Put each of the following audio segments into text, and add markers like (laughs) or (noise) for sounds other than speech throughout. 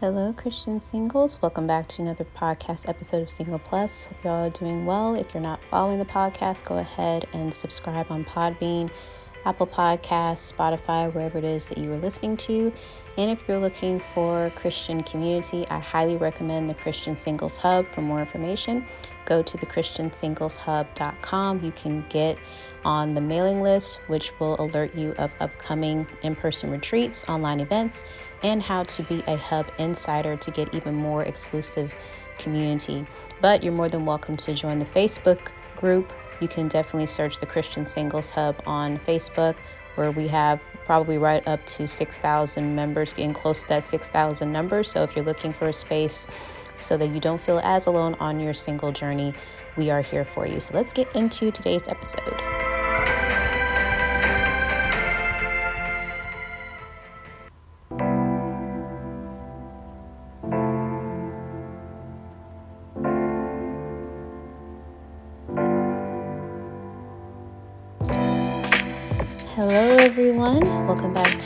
Hello, Christian singles. Welcome back to another podcast episode of Single Plus. Hope y'all are doing well. If you're not following the podcast, go ahead and subscribe on Podbean, Apple Podcasts, Spotify, wherever it is that you are listening to. And if you're looking for Christian community, I highly recommend the Christian Singles Hub. For more information, go to the christiansingleshub.com. You can get on the mailing list, which will alert you of upcoming in person retreats, online events, and how to be a Hub insider to get even more exclusive community. But you're more than welcome to join the Facebook group. You can definitely search the Christian Singles Hub on Facebook, where we have probably right up to 6,000 members, getting close to that 6,000 number. So if you're looking for a space so that you don't feel as alone on your single journey, we are here for you. So let's get into today's episode.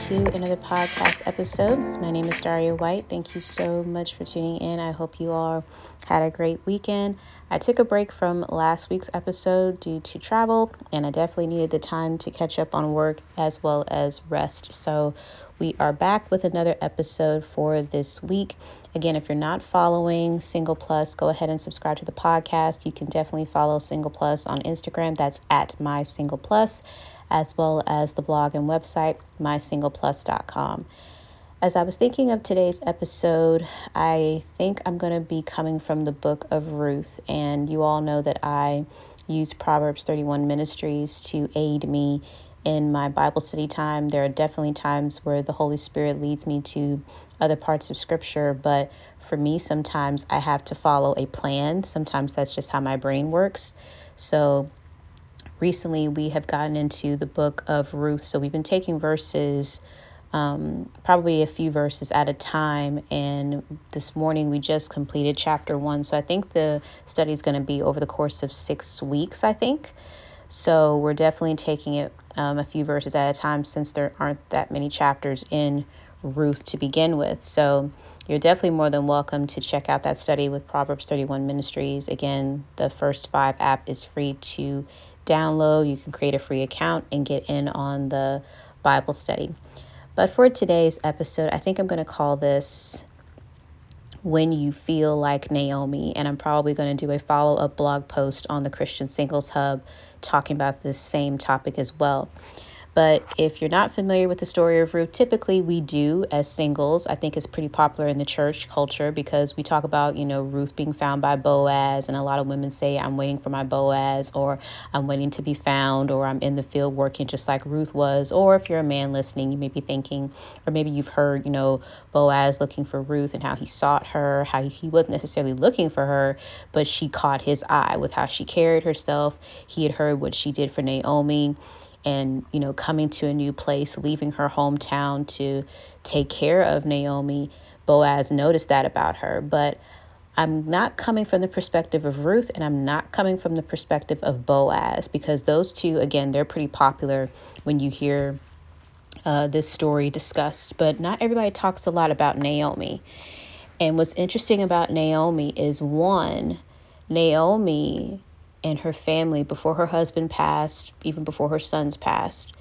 To another podcast episode. My name is Daria White. Thank you so much for tuning in. I hope you all had a great weekend. I took a break from last week's episode due to travel, and I definitely needed the time to catch up on work as well as rest. So, we are back with another episode for this week. Again, if you're not following Single Plus, go ahead and subscribe to the podcast. You can definitely follow Single Plus on Instagram. That's at my Single Plus as well as the blog and website, mysingleplus.com. As I was thinking of today's episode, I think I'm going to be coming from the book of Ruth. And you all know that I use Proverbs 31 Ministries to aid me in my Bible study time. There are definitely times where the Holy Spirit leads me to other parts of Scripture, but for me, sometimes I have to follow a plan. Sometimes that's just how my brain works. So recently we have gotten into the book of Ruth. So we've been taking verses, um, probably a few verses at a time. And this morning we just completed chapter one. So I think the study is going to be over the course of six weeks, I think. So we're definitely taking it um, a few verses at a time since there aren't that many chapters in Ruth to begin with. So you're definitely more than welcome to check out that study with Proverbs 31 Ministries. Again, the first five app is free to download. You can create a free account and get in on the Bible study. But for today's episode, I think I'm going to call this When You Feel Like Naomi. And I'm probably going to do a follow up blog post on the Christian Singles Hub talking about this same topic as well. But if you're not familiar with the story of Ruth, typically we do as singles. I think it's pretty popular in the church culture because we talk about, you know, Ruth being found by Boaz, and a lot of women say, I'm waiting for my Boaz, or I'm waiting to be found, or I'm in the field working just like Ruth was. Or if you're a man listening, you may be thinking, or maybe you've heard, you know, Boaz looking for Ruth and how he sought her, how he wasn't necessarily looking for her, but she caught his eye with how she carried herself. He had heard what she did for Naomi and you know coming to a new place leaving her hometown to take care of Naomi Boaz noticed that about her. But I'm not coming from the perspective of Ruth and I'm not coming from the perspective of Boaz because those two again they're pretty popular when you hear uh, this story discussed. But not everybody talks a lot about Naomi. And what's interesting about Naomi is one Naomi and her family before her husband passed, even before her sons passed.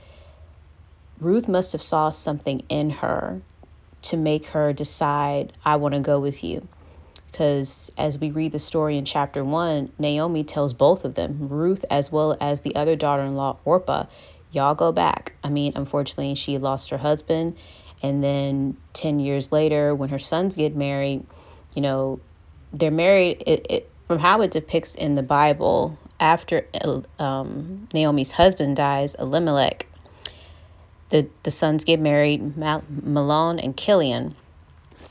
Ruth must have saw something in her to make her decide, I want to go with you. Because as we read the story in chapter one, Naomi tells both of them, Ruth as well as the other daughter in law, Orpah, y'all go back. I mean, unfortunately, she lost her husband. And then 10 years later, when her sons get married, you know, they're married. It, it, from how it depicts in the Bible, after um, Naomi's husband dies, Elimelech, the, the sons get married, Mal- Mahlon and Chilion,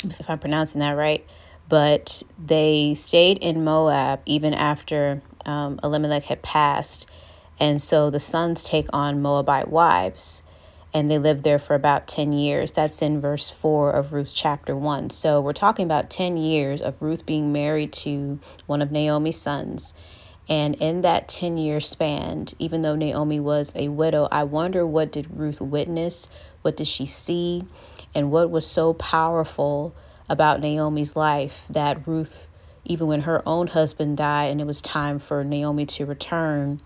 if I'm pronouncing that right. But they stayed in Moab even after um, Elimelech had passed. And so the sons take on Moabite wives and they lived there for about 10 years. That's in verse 4 of Ruth chapter 1. So we're talking about 10 years of Ruth being married to one of Naomi's sons. And in that 10 year span, even though Naomi was a widow, I wonder what did Ruth witness? What did she see? And what was so powerful about Naomi's life that Ruth, even when her own husband died and it was time for Naomi to return,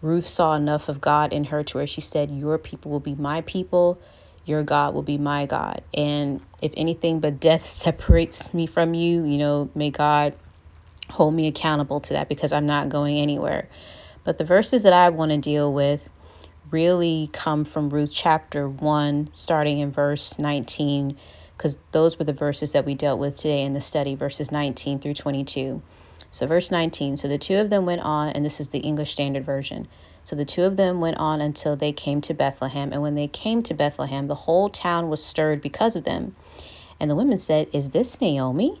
Ruth saw enough of God in her to where she said, Your people will be my people, your God will be my God. And if anything but death (laughs) separates me from you, you know, may God hold me accountable to that because I'm not going anywhere. But the verses that I want to deal with really come from Ruth chapter 1, starting in verse 19, because those were the verses that we dealt with today in the study, verses 19 through 22. So, verse 19 So the two of them went on, and this is the English Standard Version. So the two of them went on until they came to Bethlehem. And when they came to Bethlehem, the whole town was stirred because of them. And the women said, Is this Naomi?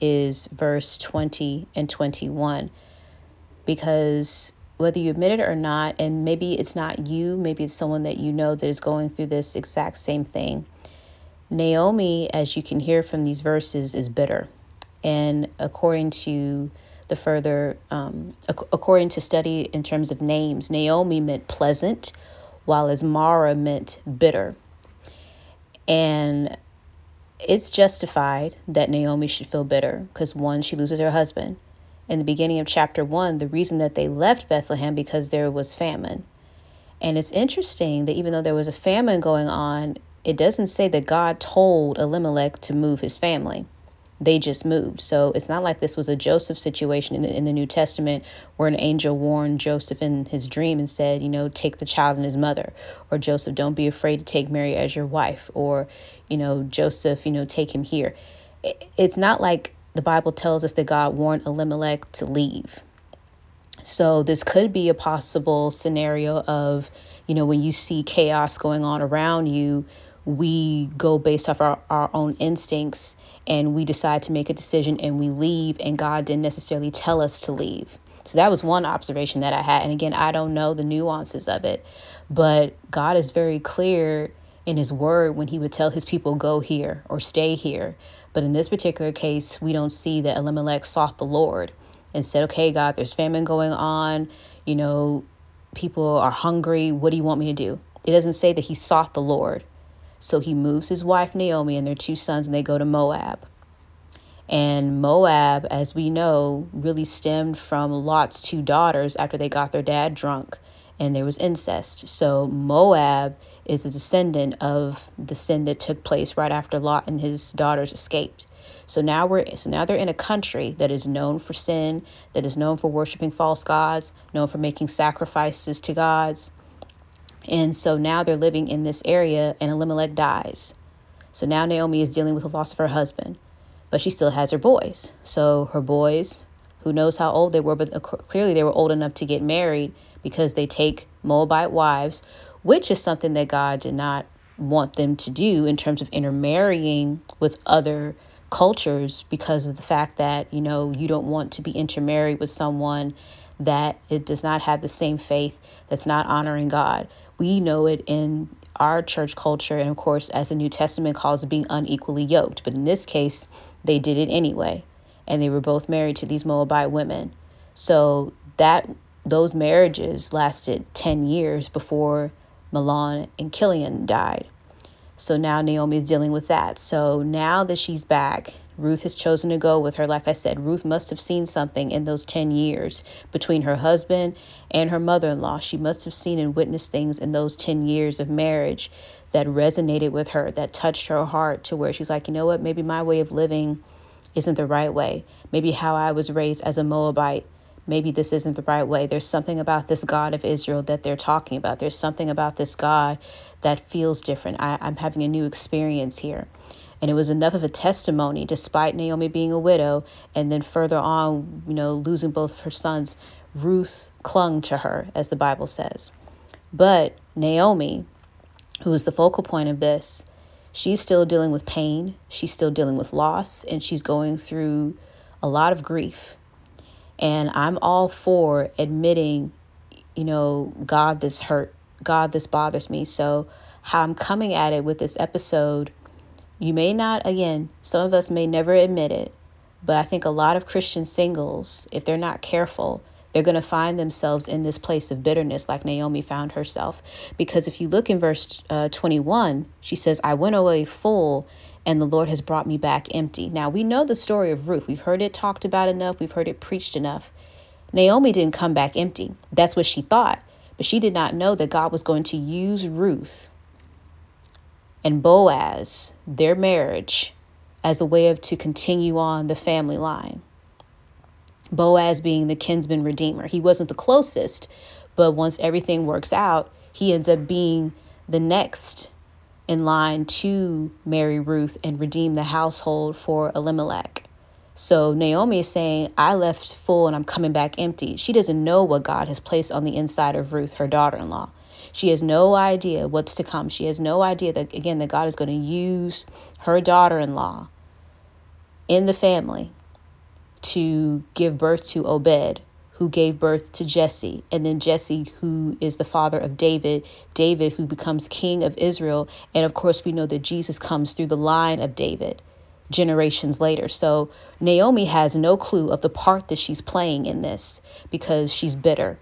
is verse 20 and 21, because whether you admit it or not, and maybe it's not you, maybe it's someone that you know that is going through this exact same thing. Naomi, as you can hear from these verses, is bitter. And according to the further, um, according to study in terms of names, Naomi meant pleasant, while as Mara meant bitter. And it's justified that Naomi should feel bitter because one, she loses her husband. In the beginning of chapter one, the reason that they left Bethlehem because there was famine. And it's interesting that even though there was a famine going on, it doesn't say that God told Elimelech to move his family they just moved. So it's not like this was a Joseph situation in the, in the New Testament where an angel warned Joseph in his dream and said, you know, take the child and his mother. Or Joseph, don't be afraid to take Mary as your wife. Or, you know, Joseph, you know, take him here. It's not like the Bible tells us that God warned Elimelech to leave. So this could be a possible scenario of, you know, when you see chaos going on around you, we go based off our, our own instincts and we decide to make a decision and we leave and God didn't necessarily tell us to leave. So that was one observation that I had. And again, I don't know the nuances of it, but God is very clear in his word when he would tell his people go here or stay here. But in this particular case, we don't see that Elimelech sought the Lord and said, "Okay, God, there's famine going on, you know, people are hungry. What do you want me to do?" It doesn't say that he sought the Lord. So he moves his wife Naomi and their two sons, and they go to Moab. And Moab, as we know, really stemmed from Lot's two daughters after they got their dad drunk and there was incest. So Moab is a descendant of the sin that took place right after Lot and his daughters escaped. So now we're so now they're in a country that is known for sin, that is known for worshiping false gods, known for making sacrifices to gods. And so now they're living in this area, and Elimelech dies. So now Naomi is dealing with the loss of her husband, but she still has her boys. So her boys, who knows how old they were, but clearly they were old enough to get married because they take Moabite wives, which is something that God did not want them to do in terms of intermarrying with other cultures because of the fact that, you know, you don't want to be intermarried with someone that it does not have the same faith, that's not honoring God we know it in our church culture, and of course, as the New Testament calls it, being unequally yoked. But in this case, they did it anyway, and they were both married to these Moabite women. So that those marriages lasted 10 years before Mahlon and Chilion died. So now Naomi is dealing with that. So now that she's back Ruth has chosen to go with her. Like I said, Ruth must have seen something in those 10 years between her husband and her mother in law. She must have seen and witnessed things in those 10 years of marriage that resonated with her, that touched her heart to where she's like, you know what, maybe my way of living isn't the right way. Maybe how I was raised as a Moabite, maybe this isn't the right way. There's something about this God of Israel that they're talking about. There's something about this God that feels different. I, I'm having a new experience here. And it was enough of a testimony, despite Naomi being a widow, and then further on, you know, losing both of her sons, Ruth clung to her, as the Bible says. But Naomi, who is the focal point of this, she's still dealing with pain, she's still dealing with loss, and she's going through a lot of grief. And I'm all for admitting, you know, God, this hurt, God, this bothers me. So, how I'm coming at it with this episode, you may not, again, some of us may never admit it, but I think a lot of Christian singles, if they're not careful, they're going to find themselves in this place of bitterness like Naomi found herself. Because if you look in verse uh, 21, she says, I went away full and the Lord has brought me back empty. Now, we know the story of Ruth. We've heard it talked about enough, we've heard it preached enough. Naomi didn't come back empty. That's what she thought. But she did not know that God was going to use Ruth and Boaz, their marriage, as a way of to continue on the family line. Boaz being the kinsman redeemer. He wasn't the closest, but once everything works out, he ends up being the next in line to marry Ruth and redeem the household for Elimelech. So Naomi is saying, I left full and I'm coming back empty. She doesn't know what God has placed on the inside of Ruth, her daughter in law. She has no idea what's to come. She has no idea that, again, that God is going to use her daughter in law in the family to give birth to Obed, who gave birth to Jesse, and then Jesse, who is the father of David, David, who becomes king of Israel. And of course, we know that Jesus comes through the line of David generations later. So Naomi has no clue of the part that she's playing in this because she's bitter.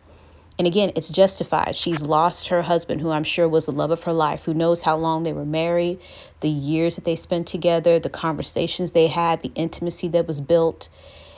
And again, it's justified. She's lost her husband, who I'm sure was the love of her life, who knows how long they were married, the years that they spent together, the conversations they had, the intimacy that was built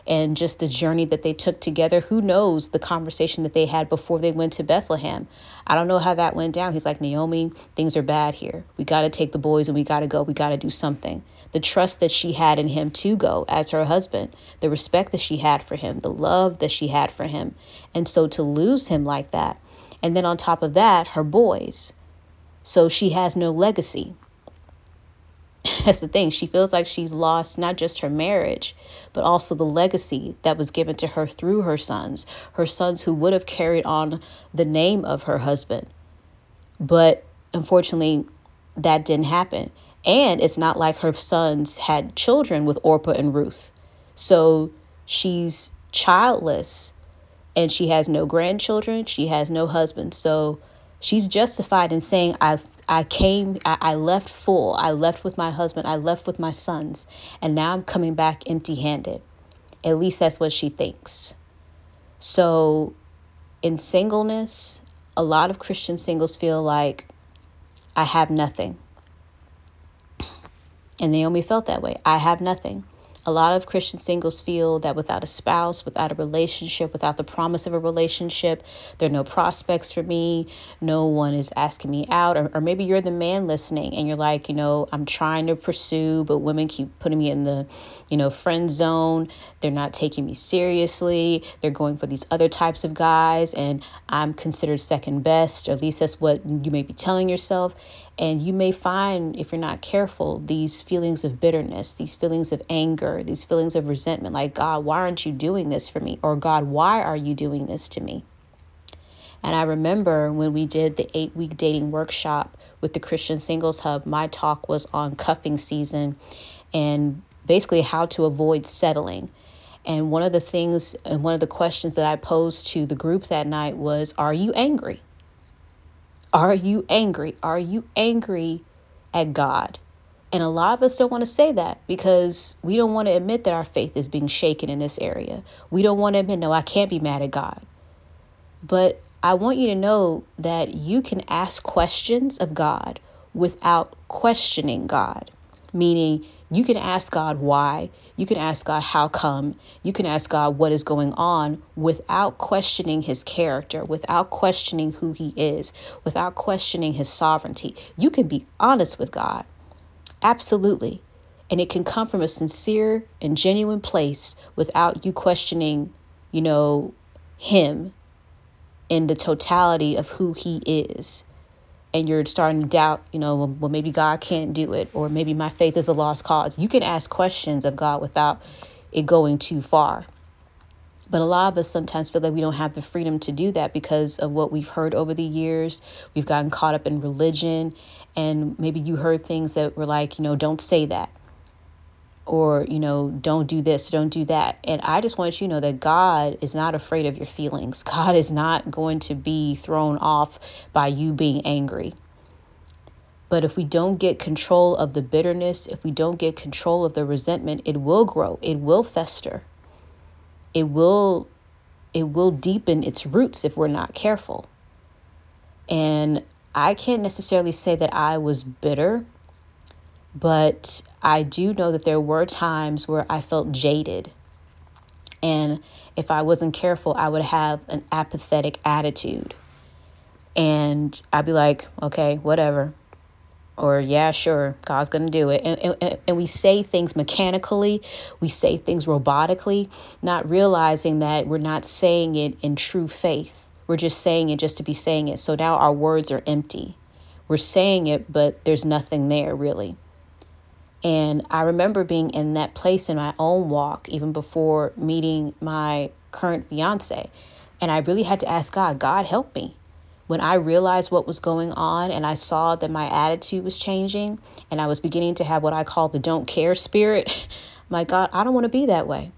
and just the journey that they took together. Who knows the conversation that they had before they went to Bethlehem? I don't know how that went down. He's like, Naomi, things are bad here. We got to take the boys and we got to go. We got to do something. The trust that she had in him to go as her husband, the respect that she had for him, the love that she had for him. And so to lose him like that. And then on top of that, her boys. So she has no legacy. (laughs) That's the thing. She feels like she's lost not just her marriage, but also the legacy that was given to her through her sons, her sons who would have carried on the name of her husband. But unfortunately, that didn't happen. And it's not like her sons had children with Orpah and Ruth. So she's childless and she has no grandchildren, she has no husband. So she's justified in saying, I've I came, I, I left full. I left with my husband. I left with my sons. And now I'm coming back empty handed. At least that's what she thinks. So, in singleness, a lot of Christian singles feel like I have nothing. And Naomi felt that way. I have nothing. A lot of Christian singles feel that without a spouse, without a relationship, without the promise of a relationship, there are no prospects for me. No one is asking me out. Or, or maybe you're the man listening and you're like, you know, I'm trying to pursue, but women keep putting me in the, you know, friend zone. They're not taking me seriously. They're going for these other types of guys, and I'm considered second best, or at least that's what you may be telling yourself. And you may find, if you're not careful, these feelings of bitterness, these feelings of anger, these feelings of resentment like, God, why aren't you doing this for me? Or, God, why are you doing this to me? And I remember when we did the eight week dating workshop with the Christian Singles Hub, my talk was on cuffing season and basically how to avoid settling. And one of the things and one of the questions that I posed to the group that night was Are you angry? Are you angry? Are you angry at God? And a lot of us don't want to say that because we don't want to admit that our faith is being shaken in this area. We don't want to admit, no, I can't be mad at God. But I want you to know that you can ask questions of God without questioning God, meaning you can ask God why. You can ask God how come. You can ask God what is going on without questioning his character, without questioning who he is, without questioning his sovereignty. You can be honest with God. Absolutely. And it can come from a sincere and genuine place without you questioning, you know, him in the totality of who he is and you're starting to doubt, you know, well, maybe God can't do it, or maybe my faith is a lost cause. You can ask questions of God without it going too far. But a lot of us sometimes feel like we don't have the freedom to do that because of what we've heard over the years. We've gotten caught up in religion, and maybe you heard things that were like, you know, don't say that, or, you know, don't do this, don't do that. And I just want you to know that God is not afraid of your feelings. (laughs) God is not going to be thrown off by you being angry. But if we don't get control of the bitterness, if we don't get control of the resentment, it will grow, it will fester it will it will deepen its roots if we're not careful. And I can't necessarily say that I was bitter, but I do know that there were times where I felt jaded. And if I wasn't careful, I would have an apathetic attitude. And I'd be like, okay, whatever. Or yeah sure god's gonna do it. And, and, and we say things mechanically we say things robotically not realizing that we're not saying it in true faith. We're just saying it just to be saying it. So now our words are empty. We're saying it but there's nothing there really and i remember being in that place in my own walk even before meeting my current fiance and i really had to ask god god help me when I realized what was going on and I saw that my attitude was changing and I was beginning to have what I call the don't care spirit, (laughs) my God, I don't want to be that way.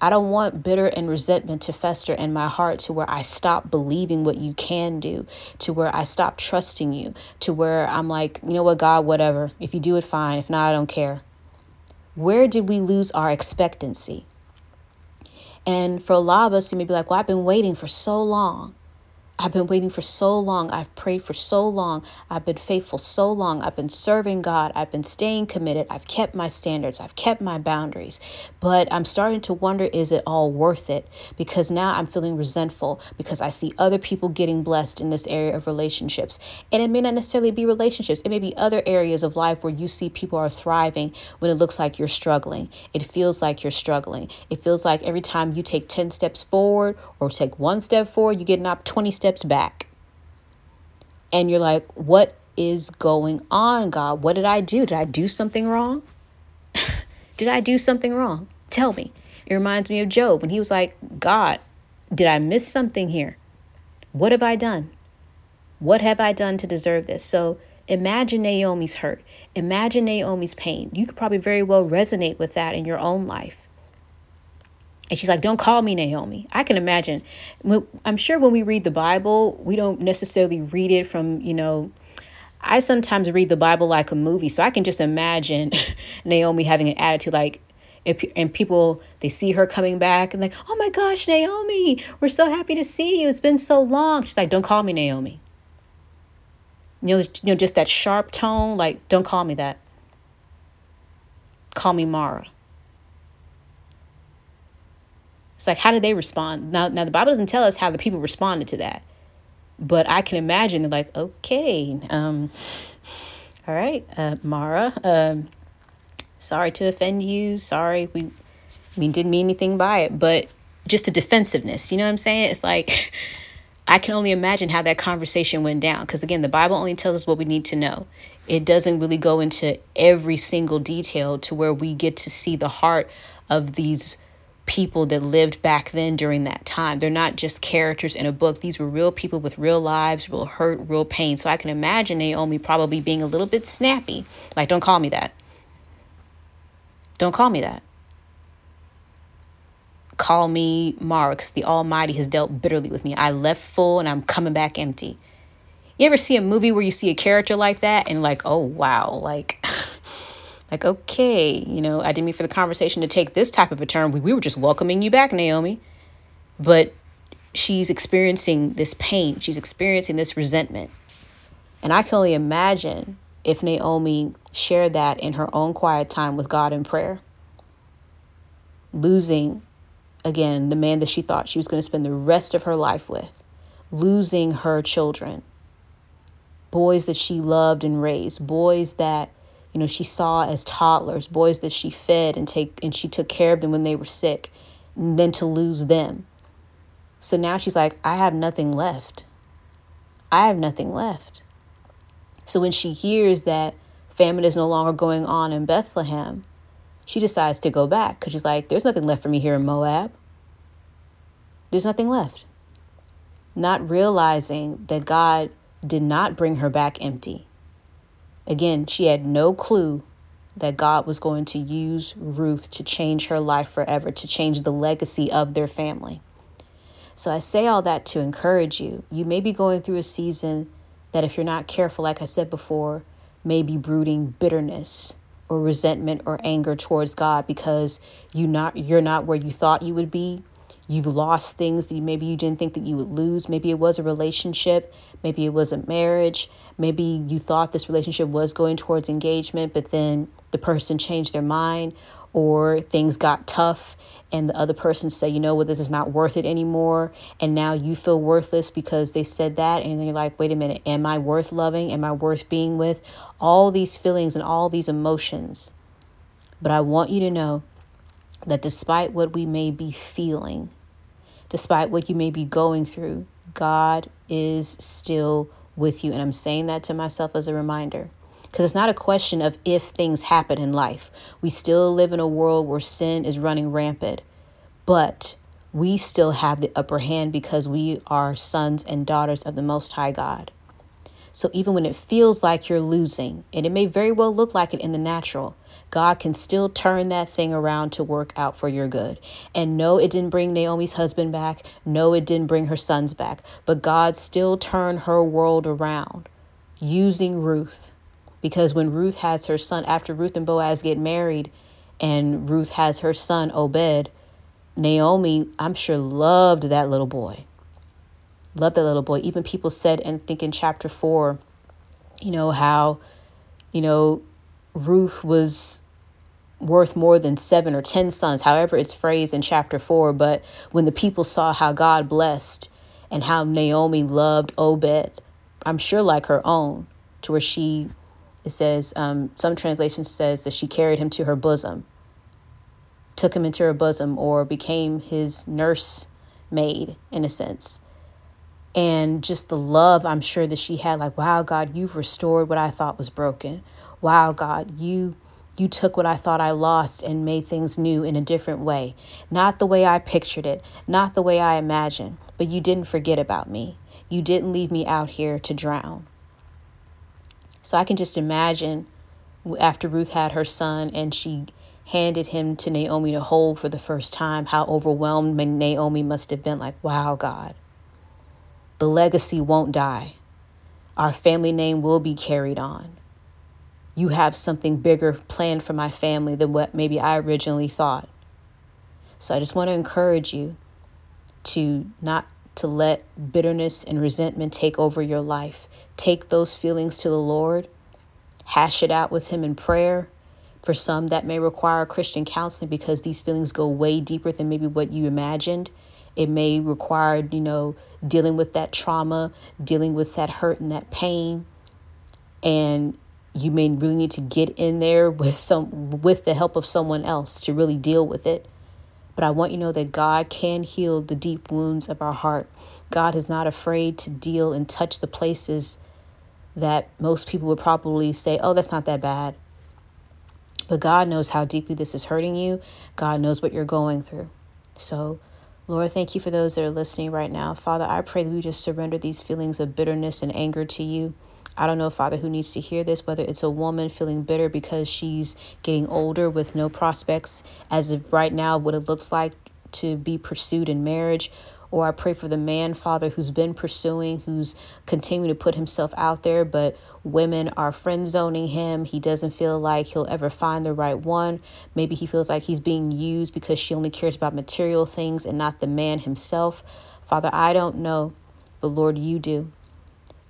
I don't want bitter and resentment to fester in my heart to where I stop believing what you can do, to where I stop trusting you, to where I'm like, you know what, God, whatever. If you do it, fine. If not, I don't care. Where did we lose our expectancy? And for a lot of us, you may be like, well, I've been waiting for so long. I've been waiting for so long. I've prayed for so long. I've been faithful so long. I've been serving God. I've been staying committed. I've kept my standards. I've kept my boundaries. But I'm starting to wonder is it all worth it? Because now I'm feeling resentful because I see other people getting blessed in this area of relationships. And it may not necessarily be relationships, it may be other areas of life where you see people are thriving when it looks like you're struggling. It feels like you're struggling. It feels like every time you take 10 steps forward or take one step forward, you get an up 20 steps steps back. And you're like, what is going on, God? What did I do? Did I do something wrong? (laughs) did I do something wrong? Tell me. It reminds me of Job when he was like, God, did I miss something here? What have I done? What have I done to deserve this? So imagine Naomi's hurt. Imagine Naomi's pain. You could probably very well resonate with that in your own life. And she's like, Don't call me Naomi. I can imagine. I'm sure when we read the Bible, we don't necessarily read it from, you know, I sometimes read the Bible like a movie. So I can just imagine (laughs) Naomi having an attitude like, and people they see her coming back and like oh my gosh naomi we're so happy to see you it's been so long she's like don't call me naomi you know, you know just that sharp tone like don't call me that call me mara It's like, how did they respond? Now, now the Bible doesn't tell us how the people responded to that, but I can imagine they're like, okay, um, all right, uh, Mara, um, sorry to offend you. Sorry, we, we didn't mean anything by it, but just the defensiveness. You know what I'm saying? It's like. (laughs) I can only imagine how that conversation went down because again the Bible only tells us what we need to know. It doesn't really go into every single detail to where we get to see the heart of these people that lived back then during that time. They're not just characters in a book. These were real people with real lives, real hurt, real pain. So I can imagine Naomi probably being a little bit snappy. Like, don't call me that. Don't call me that. Call me Mara because the Almighty has dealt bitterly with me. I left full and I'm coming back empty. You ever see a movie where you see a character like that and like, oh wow, like (laughs) like, okay, you know, I didn't mean for the conversation to take this type of a turn. We, we were just welcoming you back, Naomi. But she's experiencing this pain, she's experiencing this resentment. And I can only imagine if Naomi shared that in her own quiet time with God in prayer. Losing, again, the man that she thought she was going to spend the rest of her life with, losing her children, boys that she loved and raised, boys that you know she saw as toddlers boys that she fed and take and she took care of them when they were sick and then to lose them so now she's like i have nothing left i have nothing left so when she hears that famine is no longer going on in bethlehem she decides to go back because she's like there's nothing left for me here in moab there's nothing left. Not realizing that God did not bring her back empty. Again, she had no clue that God was going to use Ruth to change her life forever, to change the legacy of their family. So I say all that to encourage you. You may be going through a season that, if you're not careful, like I said before, may be brooding bitterness or resentment or anger towards God because you not you're not where you thought you would be. You've lost things that maybe you didn't think that you would lose. Maybe it was a relationship, maybe it was a marriage, maybe you thought this relationship was going towards engagement, but then the person changed their mind or things got tough and the other person said, you know what, this is not worth it anymore. And now you feel worthless because they said that. And you're like, wait a minute, am I worth loving? Am I worth being with? All these feelings and all these emotions. But I want you to know that despite what we may be feeling, despite what you may be going through, God is still with you. And I'm saying that to myself as a reminder. Because it's not a question of if things happen in life. We still live in a world where sin is running rampant, but we still have the upper hand because we are sons and daughters of the Most High God. So even when it feels like you're losing, and it may very well look like it in the natural, God can still turn that thing around to work out for your good. And no, it didn't bring Naomi's husband back. No, it didn't bring her sons back. But God still turned her world around using Ruth because when Ruth has her son, after Ruth and Boaz get married, and Ruth has her son Obed, Naomi, I'm sure, loved that little boy. Loved that little boy. Even people said, and think in chapter four, you know, how, you know, Ruth was worth more than seven or ten sons, however it's phrased in chapter four. But when the people saw how God blessed and how Naomi loved Obed, I'm sure like her own, to where she it says um, some translation says that she carried him to her bosom took him into her bosom or became his nurse maid in a sense and just the love i'm sure that she had like wow god you've restored what i thought was broken wow god you you took what i thought i lost and made things new in a different way not the way i pictured it not the way i imagined but you didn't forget about me you didn't leave me out here to drown so I can just imagine after Ruth had her son and she handed him to Naomi to hold for the first time, how overwhelmed Naomi must have been like, wow, God, the legacy won't die. Our family name will be carried on. You have something bigger planned for my family than what maybe I originally thought. So I just want to encourage you to not to let bitterness and resentment take over your life. Take those feelings to the Lord, hash it out with Him in prayer. For some, that may require Christian counseling because these feelings go way deeper than maybe what you imagined. It may require, you know, dealing with that trauma, dealing with that hurt and that pain. And you may really need to get in there with some with the help of someone else to really deal with it. But I want you to know that God can heal the deep wounds of our heart. God is not afraid to deal and touch the places that most people would probably say, oh, that's not that bad. But God knows how deeply this is hurting you. God knows what you're going through. So, Lord, thank you for those that are listening right now. Father, I pray that we just surrender these feelings of bitterness and anger to you. I don't know, Father, who needs to hear this, whether it's a woman feeling bitter because she's getting older with no prospects as of right now, what it looks like to be pursued in marriage, or I pray for the man, Father, who's been pursuing, who's continuing to put himself out there, but women are friend zoning him. He doesn't feel like he'll ever find the right one. Maybe he feels like he's being used because she only cares about material things and not the man himself. Father, I don't know, but Lord, you do.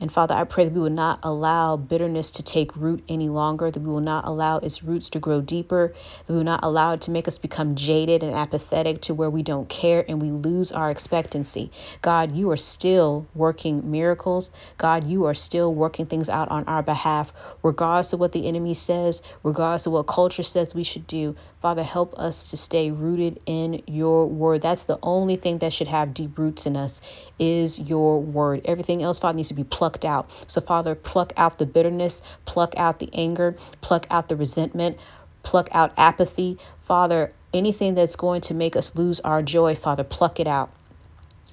And Father, I pray that we will not allow bitterness to take root any longer, that we will not allow its roots to grow deeper, that we will not allow it to make us become jaded and apathetic to where we don't care and we lose our expectancy. God, you are still working miracles. God, you are still working things out on our behalf, regardless of what the enemy says, regardless of what culture says we should do. Father, help us to stay rooted in your word. That's the only thing that should have deep roots in us is your word. Everything else, Father, needs to be plucked out. So, Father, pluck out the bitterness, pluck out the anger, pluck out the resentment, pluck out apathy. Father, anything that's going to make us lose our joy, Father, pluck it out.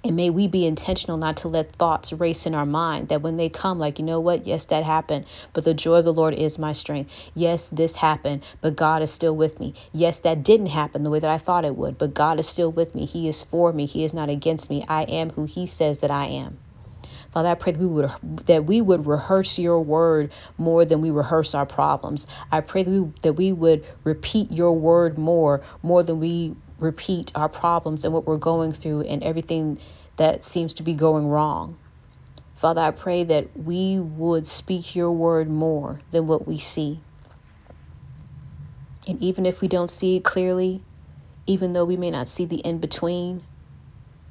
And may we be intentional not to let thoughts race in our mind that when they come, like, you know what? Yes, that happened, but the joy of the Lord is my strength. Yes, this happened, but God is still with me. Yes, that didn't happen the way that I thought it would, but God is still with me. He is for me. He is not against me. I am who He says that I am. Father, I pray that we would that we would rehearse your word more than we rehearse our problems. I pray that we, that we would repeat your word more, more than we repeat our problems and what we're going through and everything that seems to be going wrong. Father, I pray that we would speak your word more than what we see. And even if we don't see it clearly, even though we may not see the in between,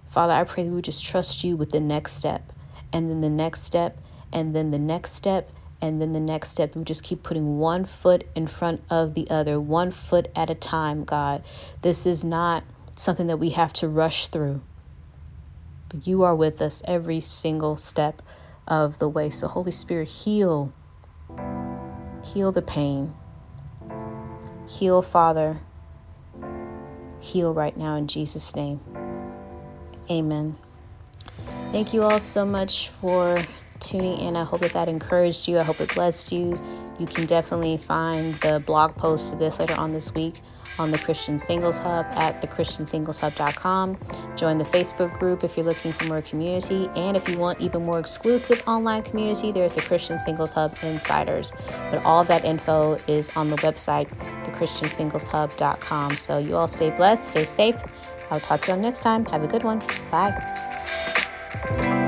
Father, I pray that we just trust you with the next step, and then the next step, and then the next step, and then the next step. We just keep putting one foot in front of the other, one foot at a time, God. This is not something that we have to rush through. But you are with us every single step of the way. So, Holy Spirit, heal. Heal the pain. Heal, Father. Heal right now in Jesus' name. Amen. Thank you all so much for tuning in. I hope that that encouraged you. I hope it blessed you. You can definitely find the blog post to this later on this week on the Christian Singles Hub at thechristiansingleshub.com. Join the Facebook group if you're looking for more community. And if you want even more exclusive online community, there's the Christian Singles Hub Insiders. But all that info is on the website, thechristiansingleshub.com. So you all stay blessed, stay safe. I'll talk to you all next time. Have a good one. Bye.